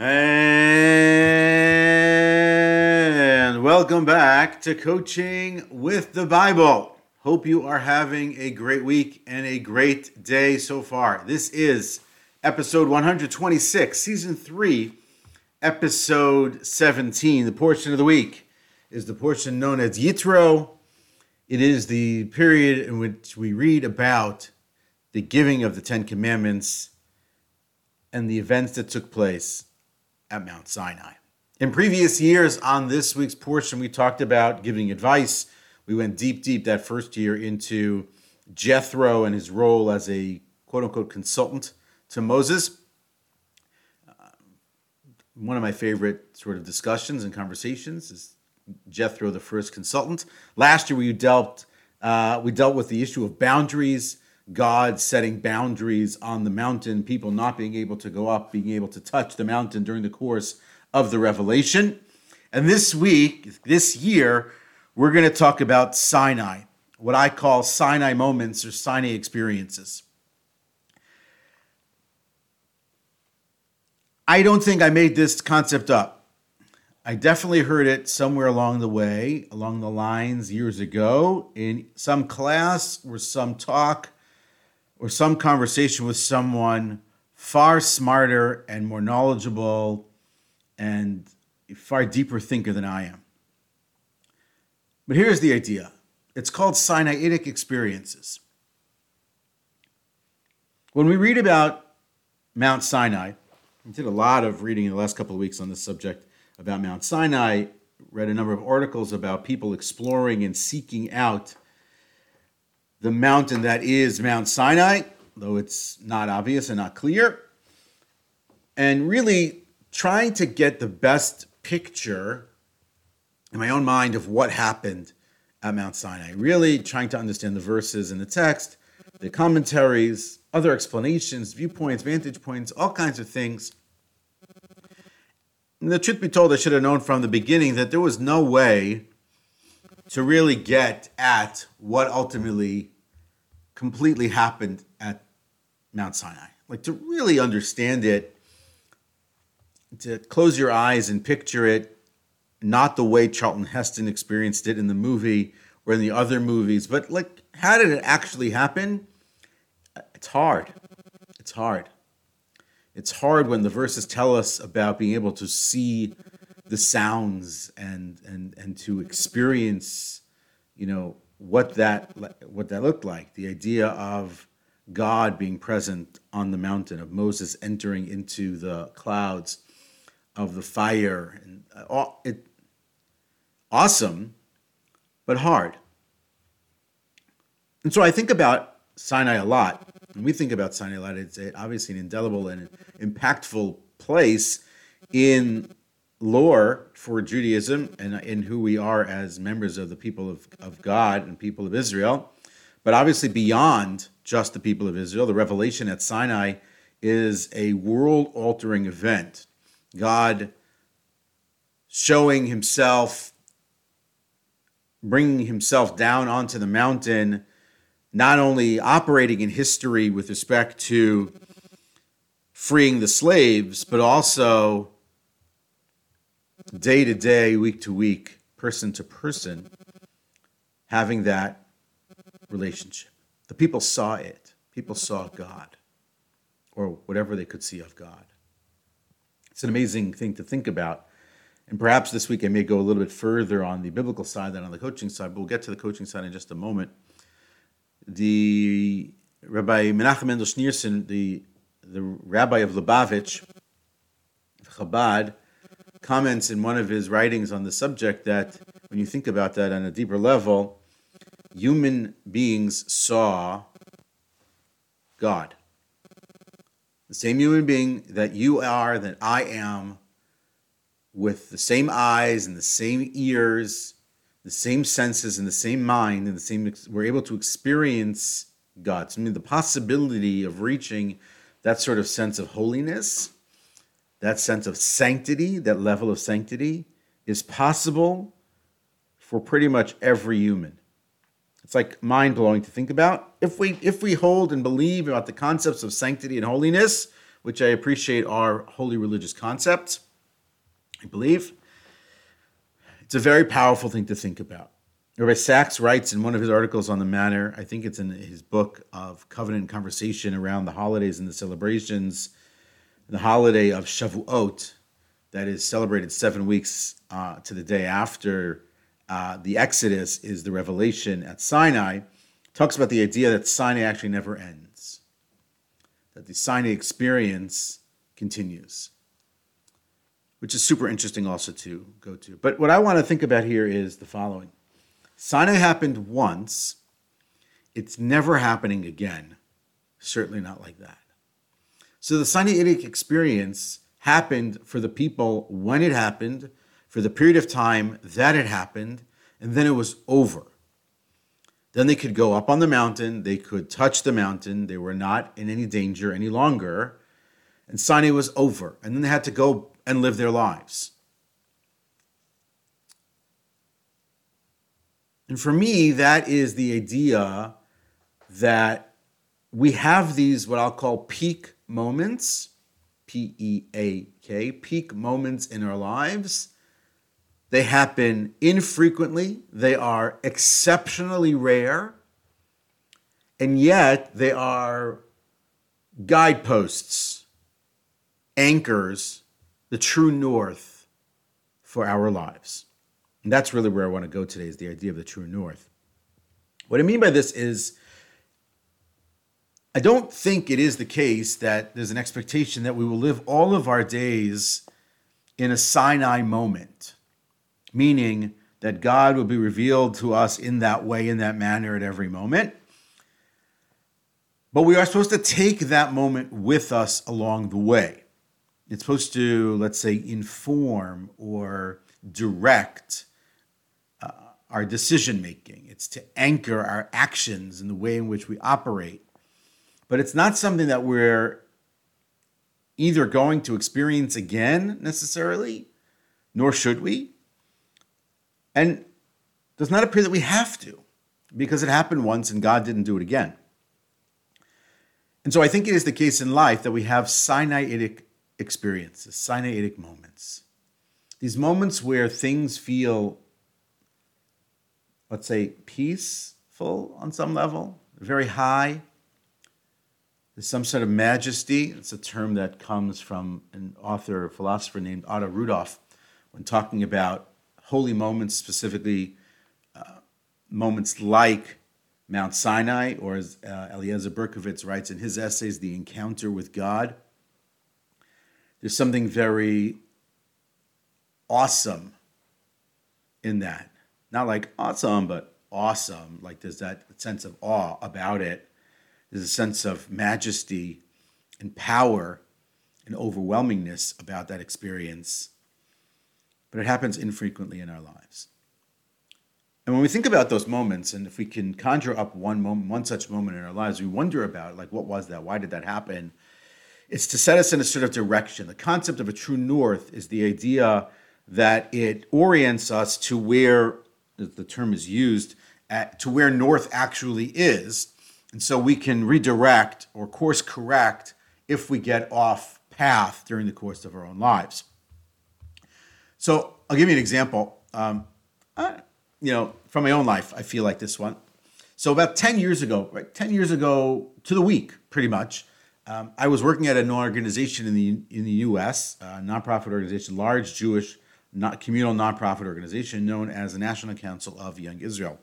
And welcome back to Coaching with the Bible. Hope you are having a great week and a great day so far. This is episode 126, season 3, episode 17. The portion of the week is the portion known as Yitro. It is the period in which we read about the giving of the Ten Commandments and the events that took place at Mount Sinai. In previous years, on this week's portion, we talked about giving advice. We went deep, deep that first year into Jethro and his role as a quote unquote consultant to Moses. Uh, one of my favorite sort of discussions and conversations is Jethro, the first consultant. Last year, we dealt uh, we dealt with the issue of boundaries God setting boundaries on the mountain, people not being able to go up, being able to touch the mountain during the course of the revelation. And this week, this year, we're going to talk about Sinai, what I call Sinai moments or Sinai experiences. I don't think I made this concept up. I definitely heard it somewhere along the way, along the lines years ago in some class or some talk or some conversation with someone far smarter and more knowledgeable and far deeper thinker than I am. But here's the idea it's called Sinaitic experiences. When we read about Mount Sinai, I did a lot of reading in the last couple of weeks on this subject about Mount Sinai, read a number of articles about people exploring and seeking out the mountain that is Mount Sinai, though it's not obvious and not clear, and really trying to get the best picture in my own mind of what happened at Mount Sinai. Really trying to understand the verses in the text, the commentaries, other explanations, viewpoints, vantage points, all kinds of things. And the truth be told, I should have known from the beginning that there was no way to really get at what ultimately completely happened at Mount Sinai. Like to really understand it, to close your eyes and picture it, not the way Charlton Heston experienced it in the movie or in the other movies, but like how did it actually happen? It's hard. It's hard. It's hard when the verses tell us about being able to see the sounds and and and to experience, you know, what that what that looked like. The idea of God being present on the mountain, of Moses entering into the clouds, of the fire, and uh, all, it awesome, but hard. And so I think about Sinai a lot. When we think about Sinai a lot, it's obviously an indelible and impactful place in lore for Judaism and in who we are as members of the people of, of God and people of Israel. But obviously, beyond just the people of Israel, the revelation at Sinai is a world altering event. God showing himself, bringing himself down onto the mountain, not only operating in history with respect to freeing the slaves, but also day to day, week to week, person to person, having that relationship. The people saw it. People saw God, or whatever they could see of God. It's an amazing thing to think about. And perhaps this week I may go a little bit further on the biblical side than on the coaching side, but we'll get to the coaching side in just a moment. The Rabbi Menachem Mendel Schneerson, the, the rabbi of Lubavitch, Chabad, comments in one of his writings on the subject that when you think about that on a deeper level, human beings saw God. The same human being that you are, that I am, with the same eyes and the same ears, the same senses and the same mind and the same, we're able to experience God. So, I mean, the possibility of reaching that sort of sense of holiness that sense of sanctity, that level of sanctity, is possible for pretty much every human. It's like mind blowing to think about. If we if we hold and believe about the concepts of sanctity and holiness, which I appreciate are holy religious concepts. I believe it's a very powerful thing to think about. Rabbi Sacks writes in one of his articles on the matter, I think it's in his book of covenant conversation around the holidays and the celebrations, the holiday of Shavuot, that is celebrated seven weeks uh, to the day after uh, the Exodus, is the revelation at Sinai. Talks about the idea that Sinai actually never ends, that the Sinai experience continues, which is super interesting also to go to. But what I want to think about here is the following Sinai happened once, it's never happening again. Certainly not like that. So the Sinaitic experience happened for the people when it happened, for the period of time that it happened, and then it was over. Then they could go up on the mountain, they could touch the mountain, they were not in any danger any longer, and Sinai was over. And then they had to go and live their lives. And for me, that is the idea that we have these, what I'll call peak moments, P E A K, peak moments in our lives. They happen infrequently, they are exceptionally rare, and yet they are guideposts, anchors, the true north for our lives. And that's really where I want to go today is the idea of the true north. What I mean by this is I don't think it is the case that there's an expectation that we will live all of our days in a Sinai moment, meaning that God will be revealed to us in that way, in that manner at every moment. But we are supposed to take that moment with us along the way. It's supposed to, let's say, inform or direct uh, our decision making, it's to anchor our actions in the way in which we operate. But it's not something that we're either going to experience again necessarily, nor should we. And does not appear that we have to, because it happened once and God didn't do it again. And so I think it is the case in life that we have Sinaitic experiences, Sinaitic moments. These moments where things feel let's say, peaceful on some level, very high. There's some sort of majesty. It's a term that comes from an author, philosopher named Otto Rudolph, when talking about holy moments, specifically uh, moments like Mount Sinai, or as uh, Eliezer Berkovits writes in his essays, the encounter with God. There's something very awesome in that not like awesome, but awesome. Like there's that sense of awe about it. There's a sense of majesty and power and overwhelmingness about that experience. But it happens infrequently in our lives. And when we think about those moments, and if we can conjure up one moment, one such moment in our lives, we wonder about like what was that? Why did that happen? It's to set us in a sort of direction. The concept of a true north is the idea that it orients us to where the term is used, at, to where north actually is. And so we can redirect or course correct if we get off path during the course of our own lives. So I'll give you an example. Um, I, you know, from my own life, I feel like this one. So about 10 years ago, right, 10 years ago to the week, pretty much, um, I was working at an organization in the in the U.S., a nonprofit organization, large Jewish not communal nonprofit organization known as the National Council of Young Israel.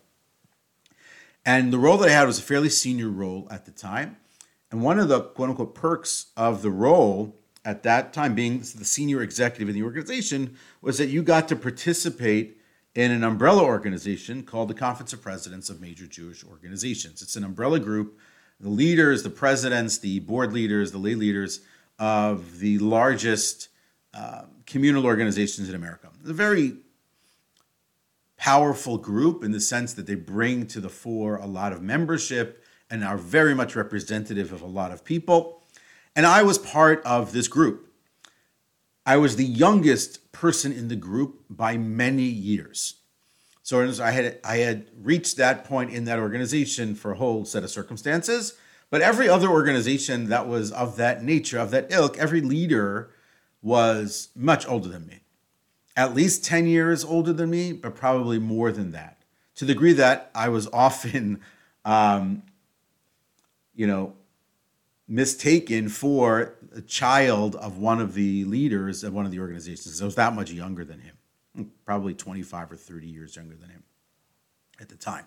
And the role that I had was a fairly senior role at the time. And one of the quote unquote perks of the role at that time, being the senior executive in the organization, was that you got to participate in an umbrella organization called the Conference of Presidents of Major Jewish Organizations. It's an umbrella group. The leaders, the presidents, the board leaders, the lay leaders of the largest um, communal organizations in America. A very powerful group in the sense that they bring to the fore a lot of membership and are very much representative of a lot of people. And I was part of this group. I was the youngest person in the group by many years. So I had I had reached that point in that organization for a whole set of circumstances, But every other organization that was of that nature, of that ilk, every leader was much older than me. At least 10 years older than me, but probably more than that. To the degree that I was often, um, you know, mistaken for a child of one of the leaders of one of the organizations. I was that much younger than him, probably 25 or 30 years younger than him at the time.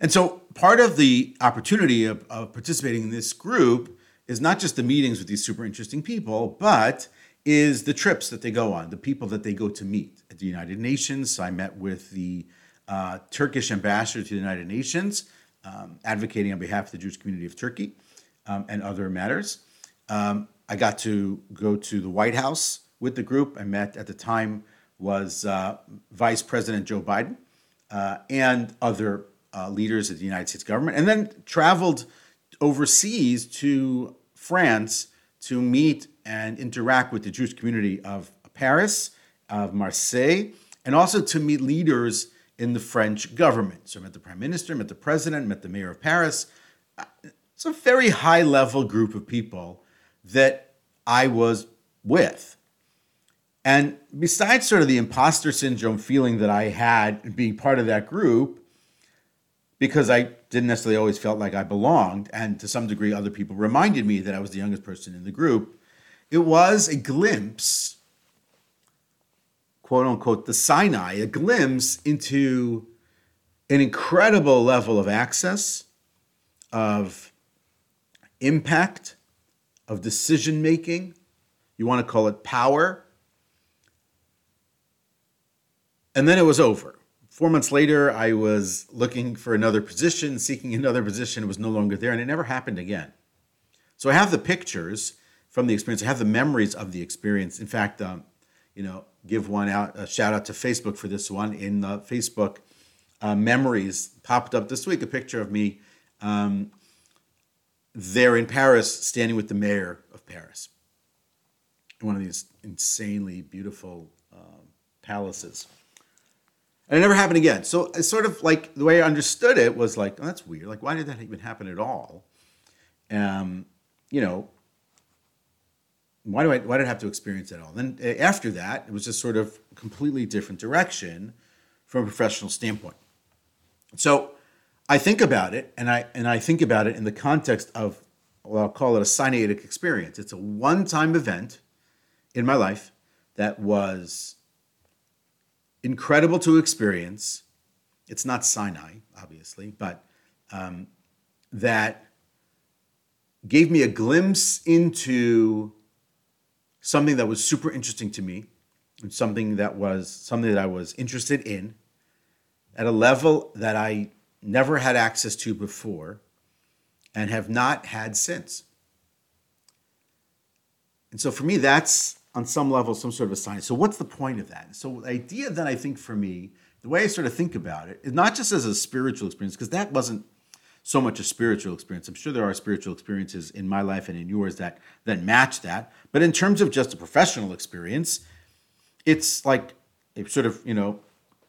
And so part of the opportunity of, of participating in this group is not just the meetings with these super interesting people, but is the trips that they go on, the people that they go to meet at the United Nations. I met with the uh, Turkish ambassador to the United Nations, um, advocating on behalf of the Jewish community of Turkey um, and other matters. Um, I got to go to the White House with the group. I met at the time was uh, Vice President Joe Biden uh, and other uh, leaders of the United States government, and then traveled overseas to France to meet and interact with the Jewish community of Paris, of Marseille, and also to meet leaders in the French government. So I met the prime minister, met the president, met the mayor of Paris. Uh, it's a very high level group of people that I was with. And besides sort of the imposter syndrome feeling that I had being part of that group, because I didn't necessarily always felt like I belonged, and to some degree, other people reminded me that I was the youngest person in the group. It was a glimpse, quote unquote, the Sinai, a glimpse into an incredible level of access, of impact, of decision making. You want to call it power. And then it was over. Four months later, I was looking for another position, seeking another position. It was no longer there, and it never happened again. So I have the pictures from the experience. I have the memories of the experience. In fact, um, you know, give one out a shout out to Facebook for this one. In the Facebook uh, memories popped up this week a picture of me um, there in Paris, standing with the mayor of Paris, one of these insanely beautiful uh, palaces. And it never happened again. So it's sort of like the way I understood it was like, oh, that's weird. Like, why did that even happen at all? Um, you know, why do I why did I have to experience that all? Then eh, after that, it was just sort of completely different direction from a professional standpoint. So I think about it, and I and I think about it in the context of well, I'll call it a Sinaitic experience. It's a one-time event in my life that was incredible to experience. It's not Sinai, obviously, but um, that gave me a glimpse into something that was super interesting to me and something that was something that I was interested in at a level that I never had access to before and have not had since. And so for me, that's on some level some sort of a sign. So what's the point of that? So the idea that I think for me, the way I sort of think about it is not just as a spiritual experience, because that wasn't so much a spiritual experience. I'm sure there are spiritual experiences in my life and in yours that that match that. But in terms of just a professional experience, it's like sort of, you know,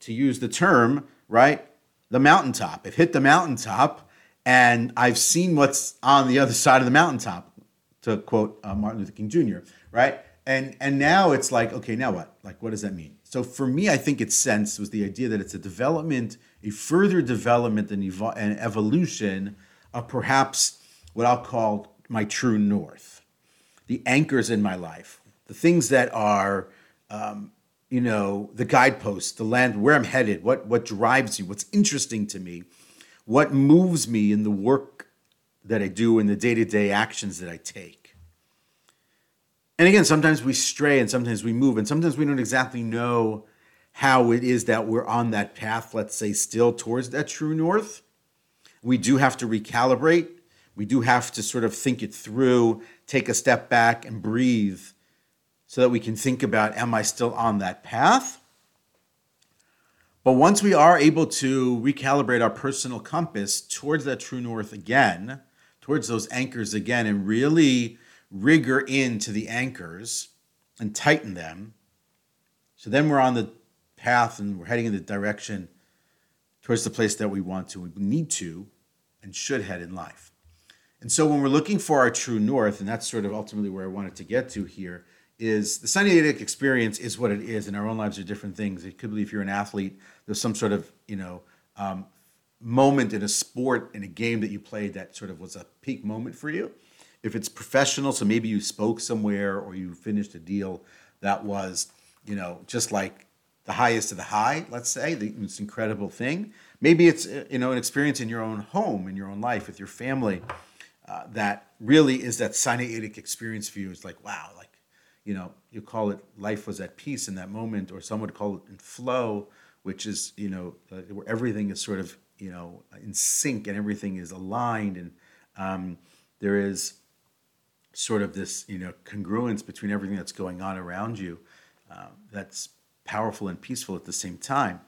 to use the term, right? The mountaintop. I've hit the mountaintop and I've seen what's on the other side of the mountaintop, to quote uh, Martin Luther King Jr., right? And and now it's like okay now what? Like what does that mean? So for me i think its sense was the idea that it's a development a further development and, evo- and evolution of perhaps what i'll call my true north the anchors in my life the things that are um, you know the guideposts the land where i'm headed what what drives me what's interesting to me what moves me in the work that i do in the day-to-day actions that i take and again, sometimes we stray and sometimes we move, and sometimes we don't exactly know how it is that we're on that path, let's say, still towards that true north. We do have to recalibrate. We do have to sort of think it through, take a step back and breathe so that we can think about, am I still on that path? But once we are able to recalibrate our personal compass towards that true north again, towards those anchors again, and really rigor into the anchors and tighten them. So then we're on the path and we're heading in the direction towards the place that we want to, we need to, and should head in life. And so when we're looking for our true north, and that's sort of ultimately where I wanted to get to here, is the Sinaitic experience is what it is, and our own lives are different things. It could be if you're an athlete, there's some sort of you know um, moment in a sport in a game that you played that sort of was a peak moment for you. If it's professional, so maybe you spoke somewhere or you finished a deal that was you know just like the highest of the high. Let's say the, this incredible thing. Maybe it's you know an experience in your own home, in your own life, with your family. Uh, that really is that Sinaitic experience for you. It's like wow, like you know, you call it life was at peace in that moment, or some would call it in flow, which is, you know, uh, where everything is sort of, you know, in sync and everything is aligned. And um, there is sort of this, you know, congruence between everything that's going on around you uh, that's powerful and peaceful at the same time.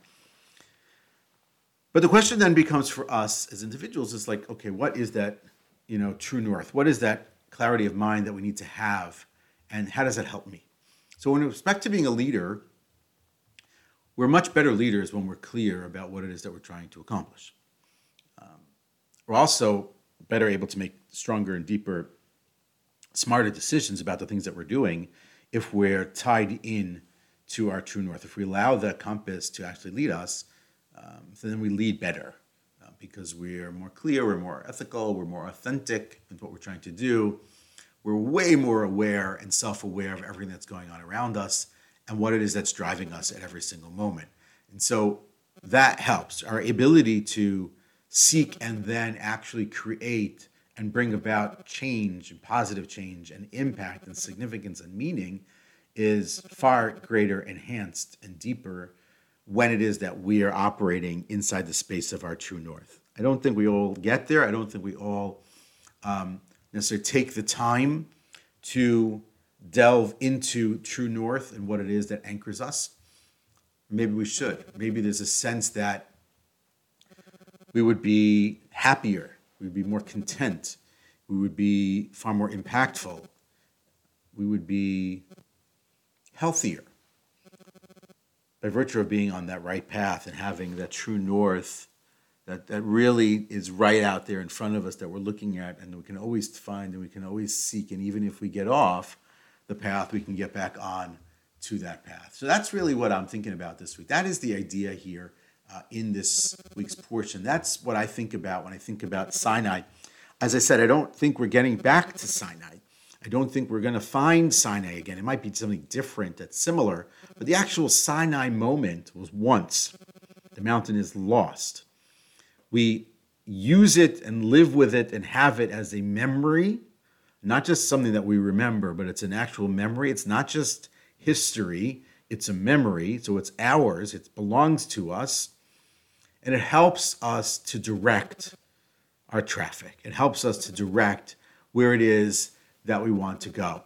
But the question then becomes for us as individuals is like, okay, what is that, you know, true north? What is that clarity of mind that we need to have? and how does that help me? So, in respect to being a leader, we're much better leaders when we're clear about what it is that we're trying to accomplish. Um, we're also better able to make stronger and deeper, smarter decisions about the things that we're doing if we're tied in to our true north. If we allow the compass to actually lead us, um, then we lead better uh, because we're more clear, we're more ethical, we're more authentic in what we're trying to do we're way more aware and self aware of everything that's going on around us and what it is that's driving us at every single moment. And so that helps. Our ability to seek and then actually create and bring about change and positive change and impact and significance and meaning is far greater, enhanced, and deeper when it is that we are operating inside the space of our true north. I don't think we all get there. I don't think we all um, necessarily take the time to delve into true north and what it is that anchors us. Maybe we should. Maybe there's a sense that we would be happier, we would be more content, we would be far more impactful, we would be healthier by virtue of being on that right path and having that true north that, that really is right out there in front of us that we're looking at and we can always find and we can always seek. And even if we get off the path, we can get back on to that path. So that's really what I'm thinking about this week. That is the idea here uh, in this week's portion. That's what I think about when I think about Sinai. As I said, I don't think we're getting back to Sinai. I don't think we're going to find Sinai again. It might be something different that's similar, but the actual Sinai moment was once. The mountain is lost we use it and live with it and have it as a memory, not just something that we remember, but it's an actual memory. It's not just history, it's a memory. So it's ours, it belongs to us. And it helps us to direct our traffic. It helps us to direct where it is that we want to go.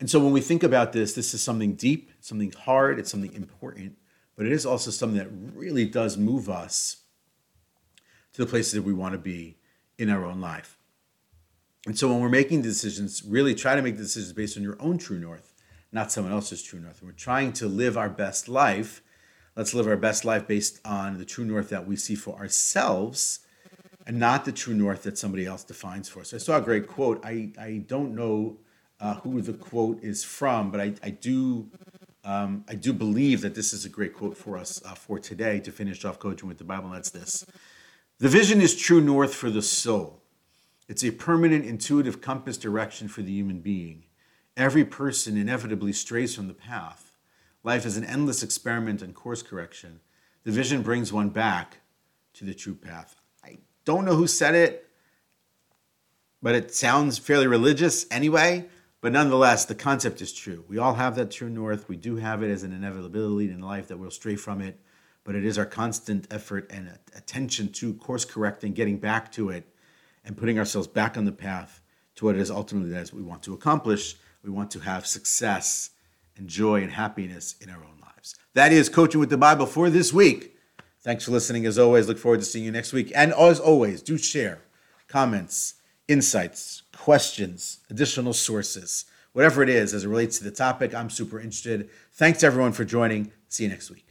And so when we think about this, this is something deep, something hard, it's something important, but it is also something that really does move us to the places that we want to be in our own life. And so when we're making decisions, really try to make decisions based on your own true north, not someone else's true north. When we're trying to live our best life. Let's live our best life based on the true north that we see for ourselves and not the true north that somebody else defines for us. I saw a great quote. I, I don't know uh, who the quote is from, but I, I do um, I do believe that this is a great quote for us uh, for today to finish off coaching with the Bible. And that's this the vision is true north for the soul. It's a permanent, intuitive compass direction for the human being. Every person inevitably strays from the path. Life is an endless experiment and course correction. The vision brings one back to the true path. I don't know who said it, but it sounds fairly religious anyway. But nonetheless, the concept is true. We all have that true north. We do have it as an inevitability in life that we'll stray from it but it is our constant effort and attention to course correcting, getting back to it, and putting ourselves back on the path to what it is ultimately that we want to accomplish. We want to have success and joy and happiness in our own lives. That is coaching with the Bible for this week. Thanks for listening. As always, look forward to seeing you next week. And as always, do share comments, insights, questions, additional sources, whatever it is as it relates to the topic. I'm super interested. Thanks everyone for joining. See you next week.